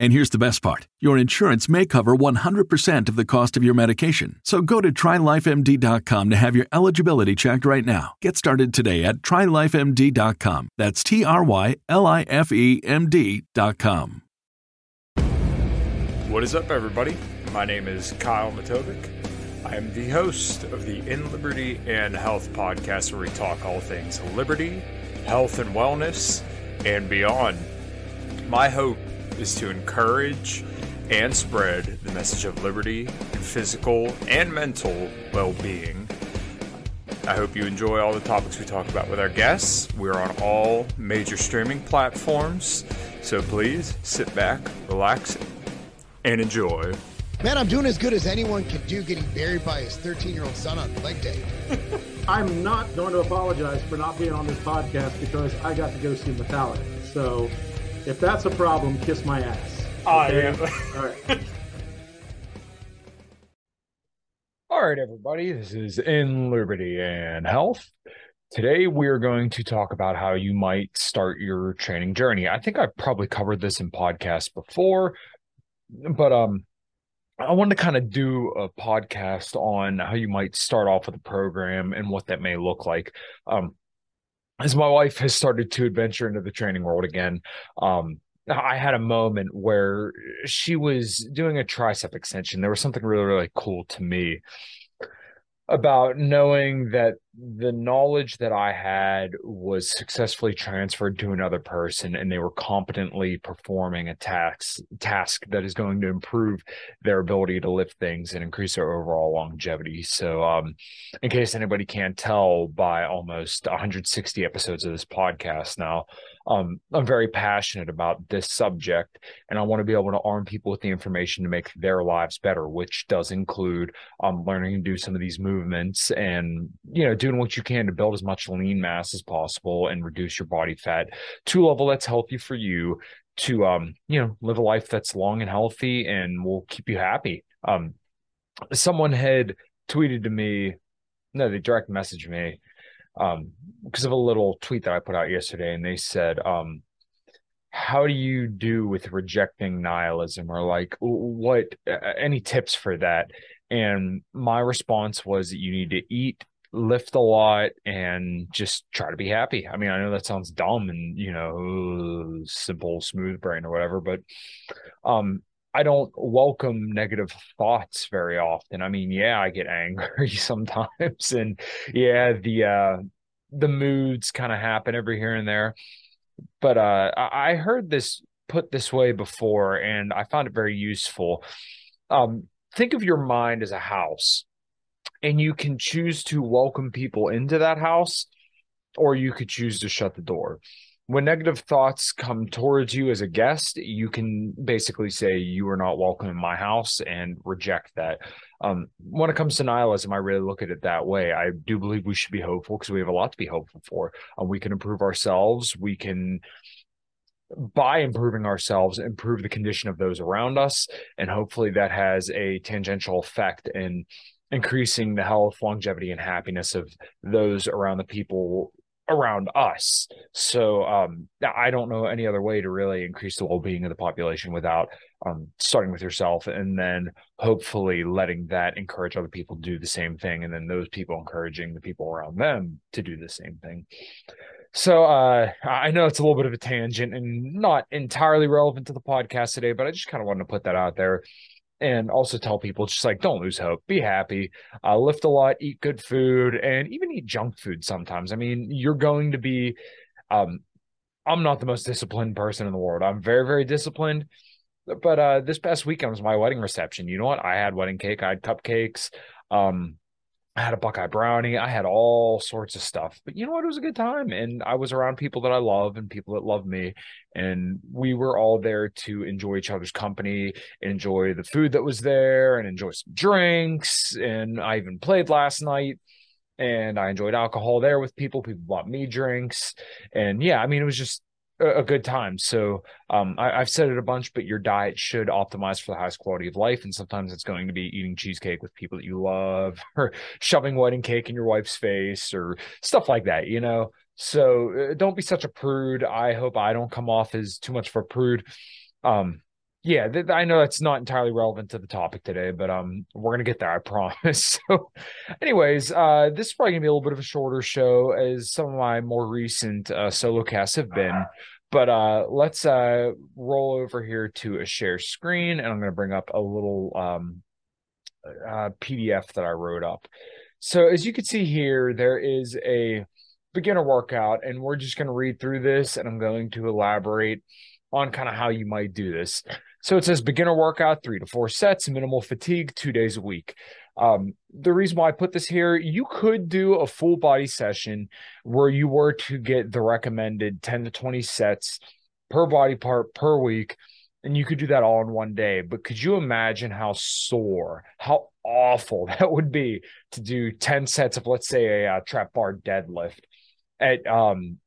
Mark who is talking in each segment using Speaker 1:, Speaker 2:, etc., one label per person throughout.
Speaker 1: And here's the best part your insurance may cover 100% of the cost of your medication. So go to trylifemd.com to have your eligibility checked right now. Get started today at trylifemd.com. That's T R Y L I F E M D.com.
Speaker 2: What is up, everybody? My name is Kyle Matovcik. I am the host of the In Liberty and Health podcast, where we talk all things liberty, health, and wellness, and beyond. My hope is to encourage and spread the message of liberty, and physical and mental well being. I hope you enjoy all the topics we talk about with our guests. We're on all major streaming platforms, so please sit back, relax, and enjoy.
Speaker 3: Man, I'm doing as good as anyone can do getting buried by his 13 year old son on leg day.
Speaker 4: I'm not going to apologize for not being on this podcast because I got to go see Metallica. So if that's a problem, kiss my ass.
Speaker 2: I
Speaker 4: Okay?
Speaker 2: am.
Speaker 4: All right.
Speaker 2: All right, everybody, this is In Liberty and Health. Today, we are going to talk about how you might start your training journey. I think I've probably covered this in podcasts before, but um, I wanted to kind of do a podcast on how you might start off with a program and what that may look like. Um, as my wife has started to adventure into the training world again, um, I had a moment where she was doing a tricep extension. There was something really, really cool to me about knowing that the knowledge that I had was successfully transferred to another person and they were competently performing a task task that is going to improve their ability to lift things and increase their overall longevity. So um in case anybody can't tell by almost 160 episodes of this podcast now, um, I'm very passionate about this subject, and I want to be able to arm people with the information to make their lives better, which does include um, learning to do some of these movements and you know doing what you can to build as much lean mass as possible and reduce your body fat to a level that's healthy for you to um you know live a life that's long and healthy and will keep you happy. Um, someone had tweeted to me, no, they direct messaged me um because of a little tweet that I put out yesterday and they said um how do you do with rejecting nihilism or like what uh, any tips for that and my response was that you need to eat lift a lot and just try to be happy i mean i know that sounds dumb and you know simple smooth brain or whatever but um I don't welcome negative thoughts very often. I mean, yeah, I get angry sometimes and yeah, the uh the moods kind of happen every here and there. But uh I heard this put this way before and I found it very useful. Um think of your mind as a house and you can choose to welcome people into that house or you could choose to shut the door when negative thoughts come towards you as a guest, you can basically say you are not welcome in my house and reject that. Um, when it comes to nihilism, I really look at it that way. I do believe we should be hopeful because we have a lot to be hopeful for. Um, we can improve ourselves. We can, by improving ourselves, improve the condition of those around us, and hopefully that has a tangential effect in increasing the health, longevity, and happiness of those around the people around us. So um, I don't know any other way to really increase the well-being of the population without um, starting with yourself and then hopefully letting that encourage other people to do the same thing and then those people encouraging the people around them to do the same thing. So uh, I know it's a little bit of a tangent and not entirely relevant to the podcast today, but I just kind of wanted to put that out there and also tell people just like don't lose hope. Be happy. Uh, lift a lot eat good food and even eat junk food sometimes. I mean you're going to be um i'm not the most disciplined person in the world. I'm very very disciplined but uh this past weekend was my wedding reception. You know what? I had wedding cake i had cupcakes um I had a Buckeye brownie. I had all sorts of stuff. But you know what? It was a good time. And I was around people that I love and people that love me. And we were all there to enjoy each other's company, enjoy the food that was there, and enjoy some drinks. And I even played last night and I enjoyed alcohol there with people. People bought me drinks. And yeah, I mean, it was just a good time. So um, I, have said it a bunch, but your diet should optimize for the highest quality of life. And sometimes it's going to be eating cheesecake with people that you love, or shoving wedding cake in your wife's face, or stuff like that. You know. So uh, don't be such a prude. I hope I don't come off as too much of a prude. Um, yeah, th- I know that's not entirely relevant to the topic today, but um, we're gonna get there, I promise. so, anyways, uh, this is probably gonna be a little bit of a shorter show, as some of my more recent uh, solo casts have been. But uh, let's uh roll over here to a share screen, and I'm gonna bring up a little um uh, PDF that I wrote up. So, as you can see here, there is a beginner workout, and we're just gonna read through this, and I'm going to elaborate on kind of how you might do this. So it says beginner workout, three to four sets, minimal fatigue, two days a week. Um, the reason why I put this here, you could do a full body session where you were to get the recommended 10 to 20 sets per body part per week, and you could do that all in one day. But could you imagine how sore, how awful that would be to do 10 sets of, let's say, a, a trap bar deadlift at um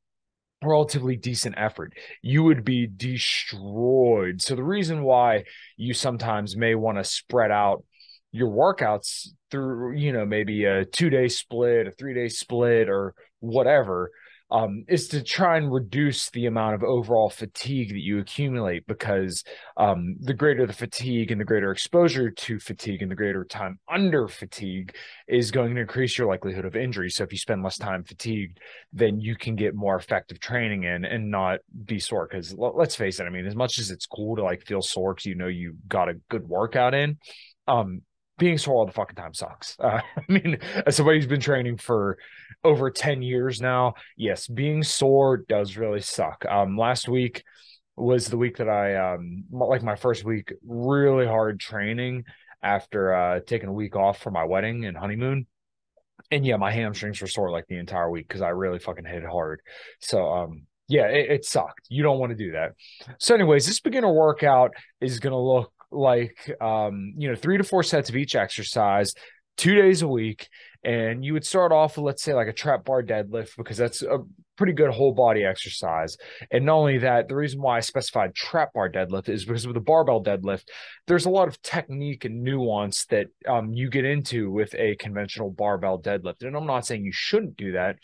Speaker 2: relatively decent effort, you would be destroyed. So the reason why you sometimes may want to spread out your workouts through, you know, maybe a two day split, a three day split, or whatever, um, is to try and reduce the amount of overall fatigue that you accumulate because um, the greater the fatigue and the greater exposure to fatigue and the greater time under fatigue is going to increase your likelihood of injury. So if you spend less time fatigued, then you can get more effective training in and not be sore. Because let's face it, I mean, as much as it's cool to like feel sore because you know you got a good workout in, um, being sore all the fucking time sucks. Uh, I mean, as somebody who's been training for over 10 years now, yes, being sore does really suck. Um, last week was the week that I, um, like my first week, really hard training after uh, taking a week off for my wedding and honeymoon. And yeah, my hamstrings were sore like the entire week because I really fucking hit hard. So, um, yeah, it, it sucked. You don't want to do that. So, anyways, this beginner workout is going to look like um, you know, three to four sets of each exercise, two days a week. And you would start off with, let's say, like a trap bar deadlift, because that's a pretty good whole body exercise. And not only that, the reason why I specified trap bar deadlift is because with a barbell deadlift, there's a lot of technique and nuance that um, you get into with a conventional barbell deadlift. And I'm not saying you shouldn't do that,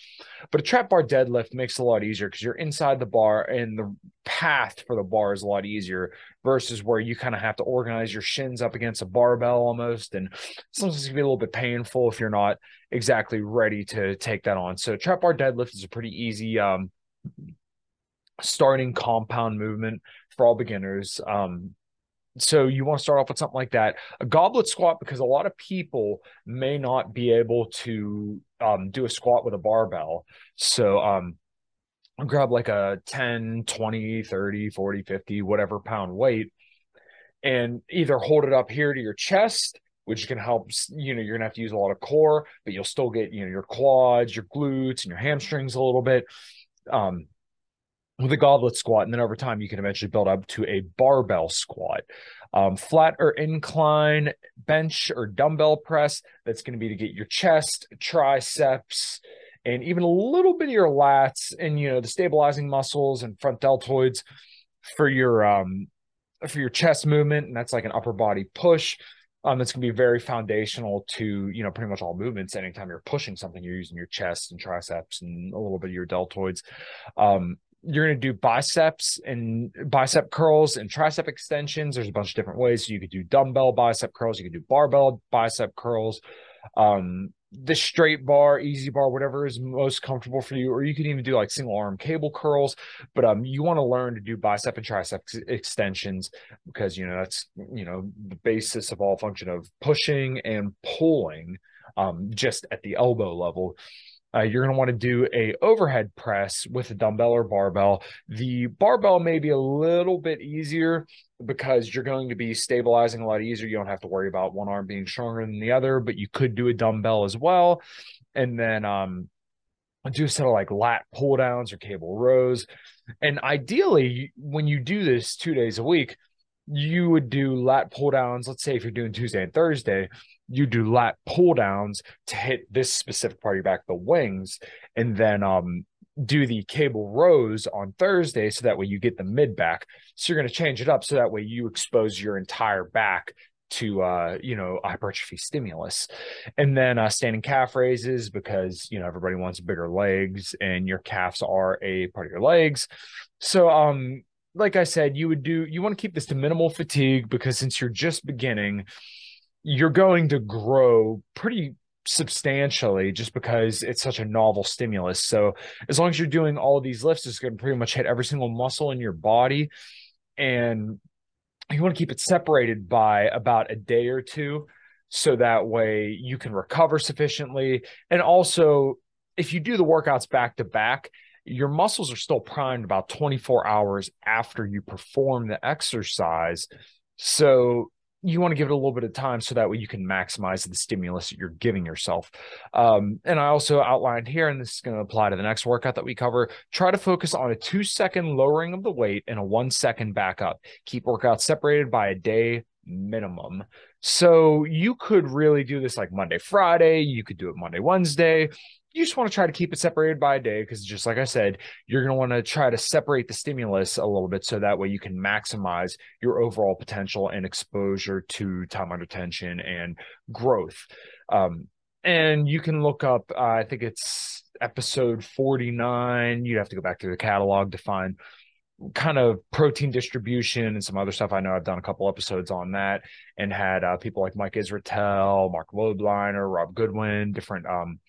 Speaker 2: but a trap bar deadlift makes it a lot easier because you're inside the bar and the path for the bar is a lot easier versus where you kind of have to organize your shins up against a barbell almost. And sometimes it can be a little bit painful if you're not exactly ready to take that on. So trap bar deadlift is a pretty easy um, starting compound movement for all beginners. Um, so you want to start off with something like that a goblet squat because a lot of people may not be able to um, do a squat with a barbell so um, grab like a 10 20 30 40 50 whatever pound weight and either hold it up here to your chest which can help you know you're gonna have to use a lot of core but you'll still get you know your quads your glutes and your hamstrings a little bit um, with a goblet squat. And then over time you can eventually build up to a barbell squat um, flat or incline bench or dumbbell press that's going to be to get your chest triceps and even a little bit of your lats and you know the stabilizing muscles and front deltoids for your um for your chest movement and that's like an upper body push Um, that's going to be very foundational to you know pretty much all movements. Anytime you're pushing something, you're using your chest and triceps and a little bit of your deltoids. Um, you're going to do biceps and bicep curls and tricep extensions. There's a bunch of different ways. So you could do dumbbell bicep curls. You could do barbell bicep curls. Um, the straight bar, EZ bar, whatever is most comfortable for you, or you can even do like single arm cable curls. But um, you want to learn to do bicep and tricep extensions because you know that's you know the basis of all function of pushing and pulling, um, just at the elbow level. Uh, you're going to want to do a overhead press with a dumbbell or barbell. The barbell may be a little bit easier because you're going to be stabilizing a lot easier. You don't have to worry about one arm being stronger than the other, but you could do a dumbbell as well. And then um, do a set of like lat pull downs or cable rows. And ideally, when you do this two days a week, you would do lat pull downs. Let's say if you're doing Tuesday and Thursday, you do lat pull downs to hit this specific part of your back, the wings, and then um do the cable rows on Thursday so that way you get the mid back. So you're going to change it up so that way you expose your entire back to uh you know hypertrophy stimulus and then uh standing calf raises because you know everybody wants bigger legs and your calves are a part of your legs so um like i said you would do you want to keep this to minimal fatigue because since you're just beginning you're going to grow pretty substantially just because it's such a novel stimulus. So as long as you're doing all of these lifts, it's going to pretty much hit every single muscle in your body. And you want to keep it separated by about a day or two. So that way you can recover sufficiently. And also, if you do the workouts back to back, your muscles are still primed about 24 hours after you perform the exercise. So you want to give it a little bit of time so that way you can maximize the stimulus that you're giving yourself. Um, and I also outlined here, and this is going to apply to the next workout that we cover. Try to focus on a two second lowering of the weight and a one second back up. Keep workouts separated by a day minimum. So you could really do this like Monday, Friday. You could do it Monday, Wednesday you just want to try to keep it separated by a day because just like i said you're going to want to try to separate the stimulus a little bit so that way you can maximize your overall potential and exposure to time under tension and growth um, and you can look up uh, i think it's episode 49 you'd have to go back to the catalog to find kind of protein distribution and some other stuff. I know I've done a couple episodes on that and had uh, people like Mike Israetel, Marc Lobliner, Rob Goodwin, different um,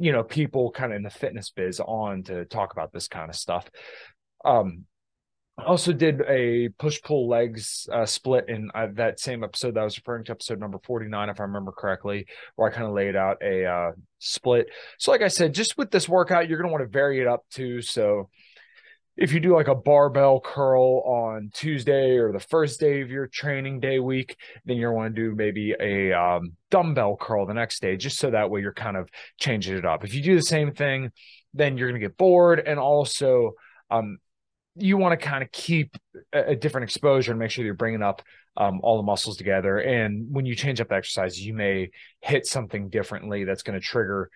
Speaker 2: you know people kind of in the fitness biz on to talk about this kind of stuff. Um also did a push pull legs uh, split in uh, that same episode that I was referring to episode number 49 if I remember correctly where I kind of laid out a uh, split. So like I said just with this workout you're going to want to vary it up too. So if you do like a barbell curl on Tuesday or the first day of your training day week, then you're want to do maybe a um, dumbbell curl the next day, just so that way you're kind of changing it up. If you do the same thing, then you're going to get bored. And also, um, you want to kind of keep a, a, different exposure and make sure you're bringing up um, all the muscles together. And when you change up the exercise, you may hit something differently that's going to trigger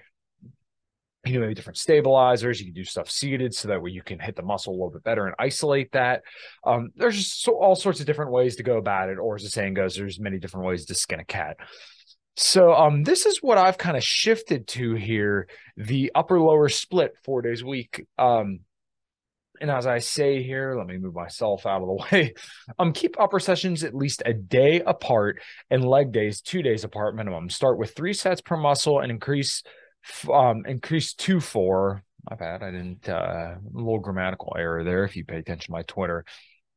Speaker 2: you know, maybe different stabilizers. You can do stuff seated so that way you can hit the muscle a little bit better and isolate that. Um, there's just so, all sorts of different ways to go about it, or as the saying goes, there's many different ways to skin a cat. So um, this is what I've kind of shifted to here: the upper lower split four days a week. Um, and as I say here, let me move myself out of the way. Um, keep upper sessions at least a day apart and leg days two days apart minimum. Start with three sets per muscle and increase um, increased to four. My bad. I didn't, uh, a little grammatical error there. If you pay attention to my Twitter,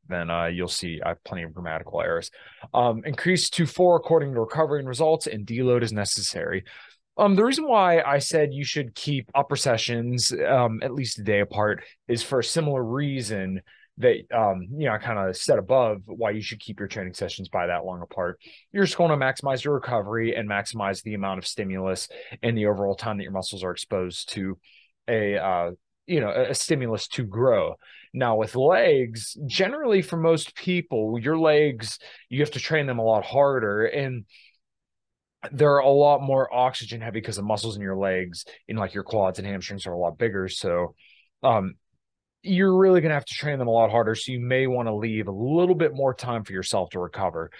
Speaker 2: then uh, you'll see I have plenty of grammatical errors. Um, increase to four according to recovery and results, and deload is necessary. Um, the reason why I said you should keep upper sessions um, at least a day apart is for a similar reason that um, you know, I kind of said above why you should keep your training sessions by that long apart. You're just going to maximize your recovery and maximize the amount of stimulus and the overall time that your muscles are exposed to a uh, you know a, stimulus to grow. Now with legs, generally for most people, your legs you have to train them a lot harder and they're a lot more oxygen heavy because the muscles in your legs, in like your quads and hamstrings, are a lot bigger. So um, you're really going to have to train them a lot harder. So you may want to leave a little bit more time for yourself to recover.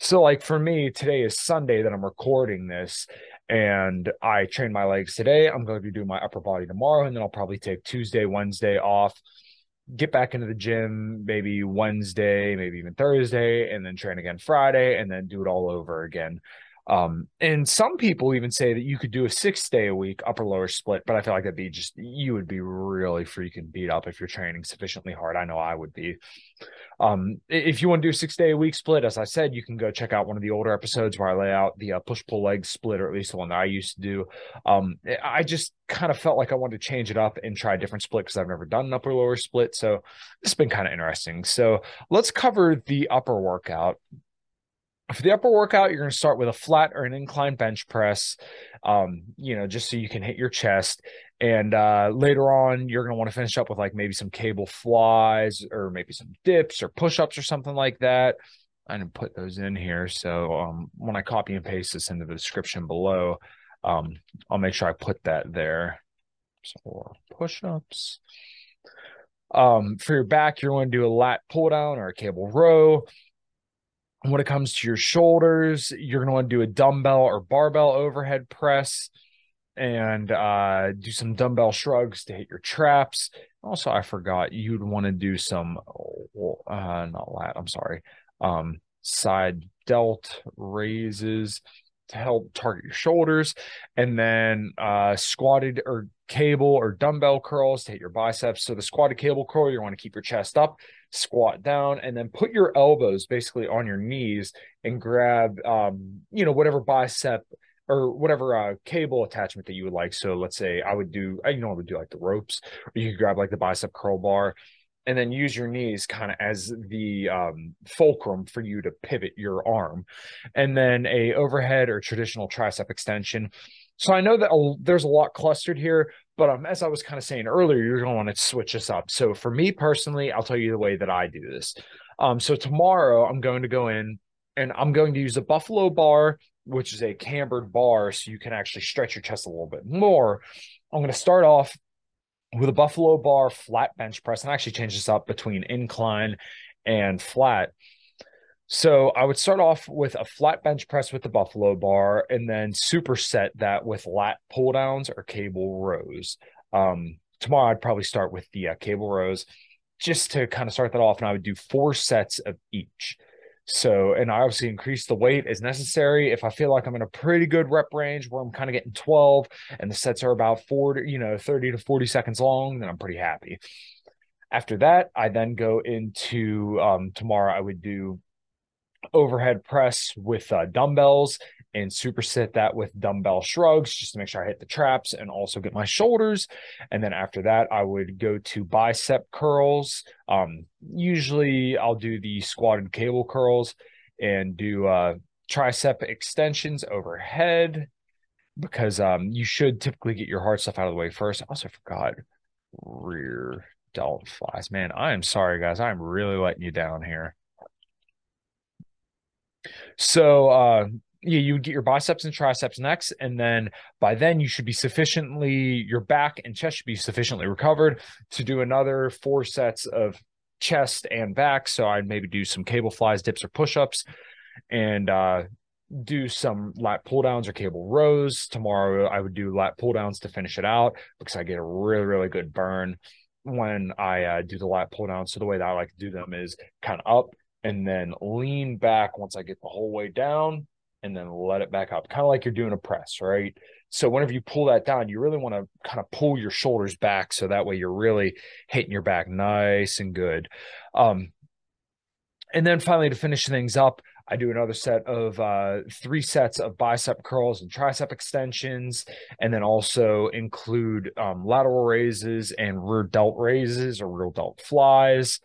Speaker 2: So, like for me, today is Sunday that I'm recording this, and I train my legs today. I'm going to do my upper body tomorrow, and then I'll probably take Tuesday, Wednesday off, get back into the gym maybe Wednesday, maybe even Thursday, and then train again Friday, and then do it all over again. Um, and some people even say that you could do a six day a week upper lower split, but I feel like that'd be just you would be really freaking beat up if you're training sufficiently hard. I know I would be. Um, if you want to do a six day a week split, as I said, you can go check out one of the older episodes where I lay out the uh, push pull leg split, or at least the one that I used to do. Um, I just kind of felt like I wanted to change it up and try a different split because I've never done an upper lower split. So it's been kind of interesting. So let's cover the upper workout for the upper workout, you're going to start with a flat or an incline bench press, um, you know, just so you can hit your chest. And uh, later on, you're going to want to finish up with like maybe some cable flies or maybe some dips or push ups or something like that. I didn't put those in here. So um, when I copy and paste this into the description below, um, I'll make sure I put that there. So push ups. Um, for your back, you're going to do a lat pull down or a cable row when it comes to your shoulders, you're going to want to do a dumbbell or barbell overhead press and uh, do some dumbbell shrugs to hit your traps. Also, I forgot you'd want to do some, uh, not lat, I'm sorry, um, side delt raises to help target your shoulders, and then uh, squatted or cable or dumbbell curls to hit your biceps. So the squatted cable curl, you want to keep your chest up, squat down, and then put your elbows basically on your knees and grab, um, you know, whatever bicep or whatever uh, cable attachment that you would like. So let's say I would do, you know, I would do like the ropes, or you could grab like the bicep curl bar and then use your knees kind of as the um, fulcrum for you to pivot your arm and then a overhead or traditional tricep extension so i know that a, there's a lot clustered here but um, as i was kind of saying earlier you're going to want to switch this up. So for me personally i'll tell you the way that i do this. Um, so tomorrow i'm going to go in and i'm going to use a buffalo bar which is a cambered bar so you can actually stretch your chest a little bit more. I'm going to start off with a buffalo bar flat bench press and I actually change this up between incline and flat so i would start off with a flat bench press with the buffalo bar and then superset that with lat pull downs or cable rows um, tomorrow i'd probably start with the uh, cable rows just to kind of start that off and i would do four sets of each so, and I obviously increase the weight as necessary. If I feel like I'm in a pretty good rep range where I'm kind of getting 12 and the sets are about 40, you know, 30 to 40 seconds long, then I'm pretty happy. After that, I then go into um, tomorrow, I would do overhead press with uh, dumbbells and superset that with dumbbell shrugs just to make sure I hit the traps and also get my shoulders. And then after that, I would go to bicep curls. Um, usually I'll do the squatted cable curls and do uh, tricep extensions overhead because um, you should typically get your hard stuff out of the way first. I also forgot rear delt flies. Man, I am sorry, guys. I'm really letting you down here. So uh, you, you get your biceps and triceps next, and then by then you should be sufficiently your back and chest should be sufficiently recovered to do another four sets of chest and back. So I'd maybe do some cable flies, dips, or push-ups, and uh, do some lat pull downs or cable rows. Tomorrow I would do lat pull downs to finish it out because I get a really, really good burn when I uh, do the lat pull downs. So the way that I like to do them is kind of up and then lean back once I get the whole way down and then let it back up, kind of like you're doing a press, right? So whenever you pull that down, you really want to kind of pull your shoulders back so that way you're really hitting your back nice and good. Um, and then finally, to finish things up, I do another set of uh, three sets of bicep curls and tricep extensions, and then also include um, lateral raises and rear delt raises or rear delt flies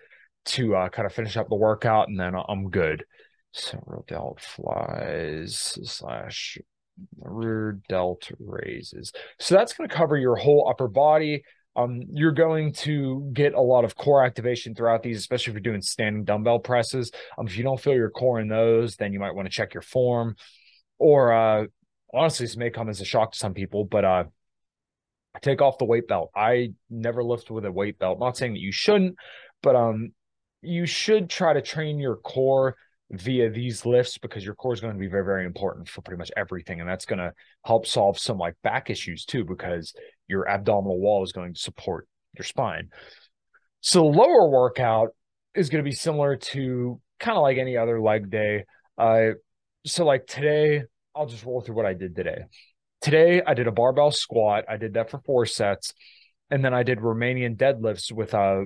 Speaker 2: to uh, kind of finish up the workout, and then I'm good. So rear delt flies slash rear delt raises. So that's going to cover your whole upper body. Um, you're going to get a lot of core activation throughout these, especially if you're doing standing dumbbell presses. Um, if you don't feel your core in those, then you might want to check your form. Or uh, honestly, this may come as a shock to some people, but uh, take off the weight belt. I never lift with a weight belt. Not saying that you shouldn't, but um, you should try to train your core via these lifts because your core is going to be very, very important for pretty much everything. And that's going to help solve some like back issues too, because your abdominal wall is going to support your spine. So, lower workout is going to be similar to kind of like any other leg day. Uh, so, like today, I'll just roll through what I did today. Today, I did a barbell squat. I did that for four sets. And then I did Romanian deadlifts with uh,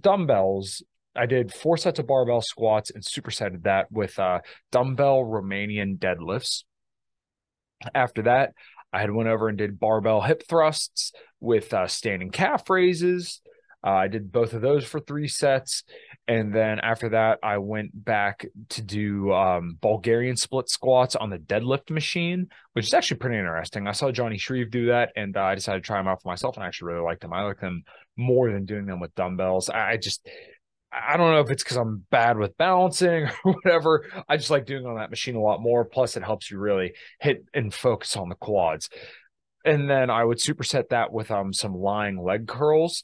Speaker 2: dumbbells. I did four sets of barbell squats and supersetted that with uh, dumbbell Romanian deadlifts. After that, I had went over and did barbell hip thrusts with uh, standing calf raises. Uh, I did both of those for three sets. And then after that, I went back to do um, Bulgarian split squats on the deadlift machine, which is actually pretty interesting. I saw Johnny Shreve do that, and uh, I decided to try them out for myself, and I actually really liked them. I like them more than doing them with dumbbells. I, I just, I don't know if it's because I'm bad with balancing or whatever. I just like doing on that machine a lot more. Plus, it helps you really hit and focus on the quads. And then I would superset that with um some lying leg curls.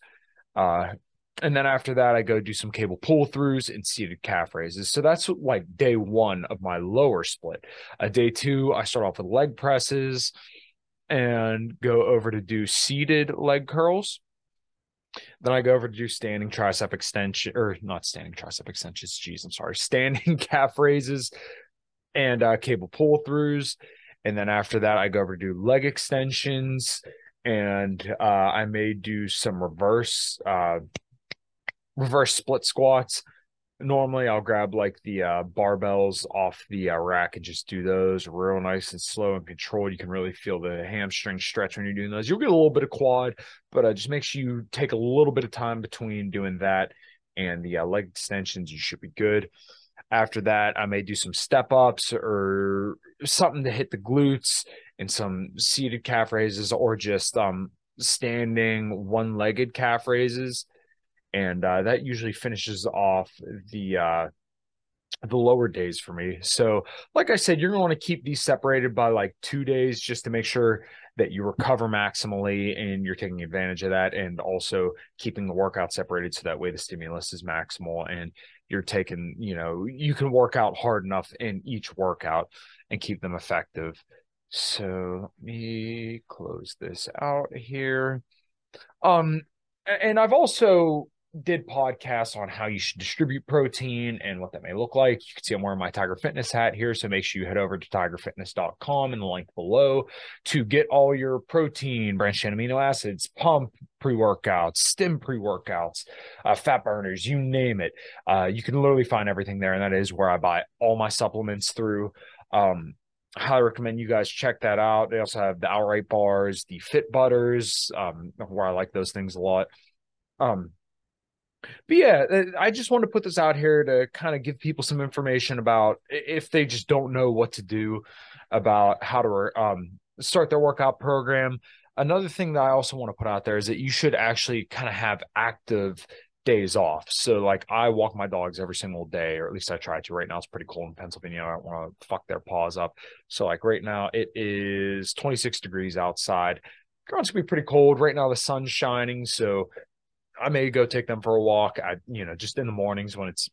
Speaker 2: Uh, and then after that, I go do some cable pull throughs and seated calf raises. So that's like day one of my lower split. Uh, day two, I start off with leg presses and go over to do seated leg curls. Then I go over to do standing tricep extension, or not standing tricep extensions. Geez, I'm sorry. Standing calf raises and uh, cable pull throughs. And then after that, I go over to do leg extensions and uh, I may do some reverse uh, reverse split squats. Normally, I'll grab like the uh, barbells off the uh, rack and just do those real nice and slow and controlled. You can really feel the hamstring stretch when you're doing those. You'll get a little bit of quad, but uh, just make sure you take a little bit of time between doing that and the uh, leg extensions. You should be good. After that, I may do some step ups or something to hit the glutes and some seated calf raises or just um standing one legged calf raises and uh, that usually finishes off the uh, the lower days for me. So, like I said, you're going to want to keep these separated by like two days just to make sure that you recover maximally and you're taking advantage of that, and also keeping the workout separated so that way the stimulus is maximal and you're taking, you know, you can work out hard enough in each workout and keep them effective. So let me close this out here. Um, and I've also did podcasts on how you should distribute protein and what that may look like. You can see I'm wearing my Tiger Fitness hat here. So make sure you head over to tigerfitness.com in the link below to get all your protein, branched amino acids, pump pre workouts, stim pre workouts, uh, fat burners, you name it. Uh, you can literally find everything there. And that is where I buy all my supplements through. Um, highly recommend you guys check that out. They also have the outright bars, the fit butters, um, where I like those things a lot. Um, but yeah, uh, I just want to put this out here to kind of give people some information about if they just don't know what to do about how to um, start their workout program. Another thing that I also want to put out there is that you should actually kind of have active days off. So like I walk my dogs every single day, or at least I try to. Right now it's pretty cold in Pennsylvania. I don't want to fuck their paws up. So like right now it is 26 degrees outside. It's gonna be pretty cold. Right now the sun's shining, so I may go take them for a walk. I, you know, just in the mornings when it's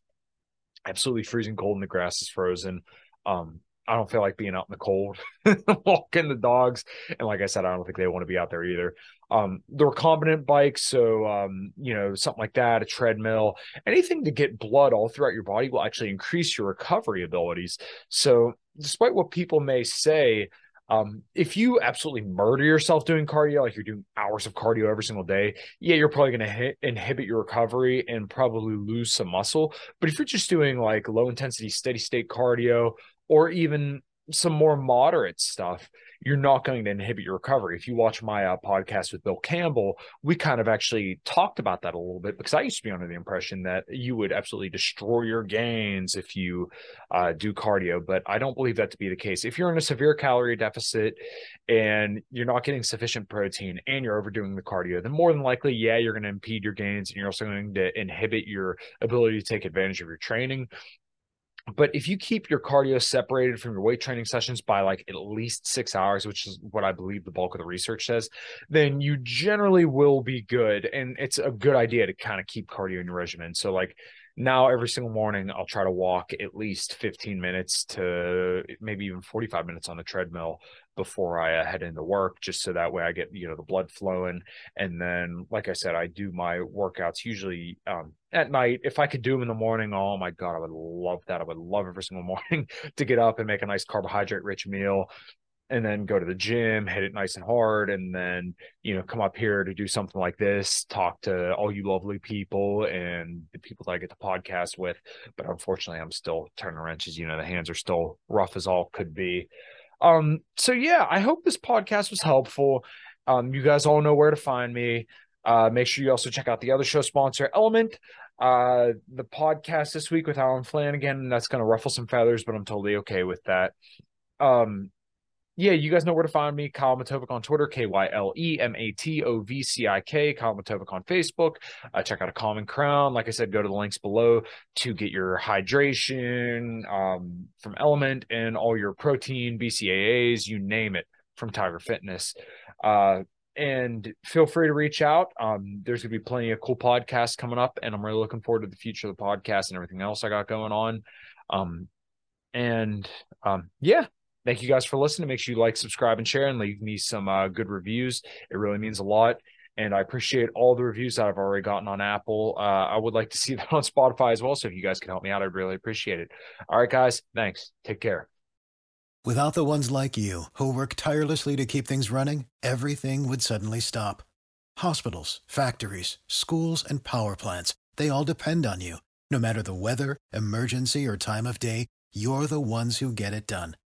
Speaker 2: absolutely freezing cold and the grass is frozen. Um, I don't feel like being out in the cold, walking the dogs. And like I said, I don't think they want to be out there either. Um, the recumbent bikes, so um, you know, something like that, a treadmill, anything to get blood all throughout your body will actually increase your recovery abilities. So, despite what people may say, um, if you absolutely murder yourself doing cardio, like you're doing hours of cardio every single day, yeah, you're probably going to inhibit your recovery and probably lose some muscle. But if you're just doing like low intensity, steady state cardio, or even some more moderate stuff, you're not going to inhibit your recovery. If you watch my uh, podcast with Bill Campbell, we kind of actually talked about that a little bit because I used to be under the impression that you would absolutely destroy your gains if you uh, do cardio, but I don't believe that to be the case. If you're in a severe calorie deficit and you're not getting sufficient protein and you're overdoing the cardio, then more than likely, yeah, you're going to impede your gains and you're also going to inhibit your ability to take advantage of your training. But if you keep your cardio separated from your weight training sessions by like at least six hours, which is what I believe the bulk of the research says, then you generally will be good. And it's a good idea to kind of keep cardio in your regimen. So, like, now every single morning I'll try to walk at least 15 minutes to maybe even 45 minutes on the treadmill before I uh, head into work, just so that way I get you know the blood flowing. And then, like I said, I do my workouts usually um, at night. If I could do them in the morning, oh my god, I would love that. I would love every single morning to get up and make a nice carbohydrate rich meal. And then go to the gym, hit it nice and hard, and then you know come up here to do something like this, talk to all you lovely people and the people that I get the podcast with. But unfortunately, I'm still turning wrenches. You know, the hands are still rough as all could be. Um, so yeah, I hope this podcast was helpful. Um, you guys all know where to find me. Uh, make sure you also check out the other show sponsor, Element. Uh, the podcast this week with Alan Flanagan. That's going to ruffle some feathers, but I'm totally okay with that. Um, yeah, you guys know where to find me. Kyle Matovcik on Twitter, K Y L E M A T O V C I K. Kyle Matovcik on Facebook. Uh, check out a Common Crown. Like I said, go to the links below to get your hydration um, from Element and all your protein, BCAAs, you name it, from Tiger Fitness. Uh, and feel free to reach out. Um, there's going to be plenty of cool podcasts coming up, and I'm really looking forward to the future of the podcast and everything else I got going on. Um, and um, yeah, thank you guys for listening. Make sure you like, subscribe, and share, and leave me some uh, good reviews. It really means a lot. And I appreciate all the reviews that I've already gotten on Apple. Uh, I would like to see that on Spotify as well. So if you guys can help me out, I'd really appreciate it. All right, guys. Thanks. Take care.
Speaker 5: Without the ones like you, who work tirelessly to keep things running, everything would suddenly stop. Hospitals, factories, schools, and power plants, they all depend on you. No matter the weather, emergency, or time of day, you're the ones who get it done.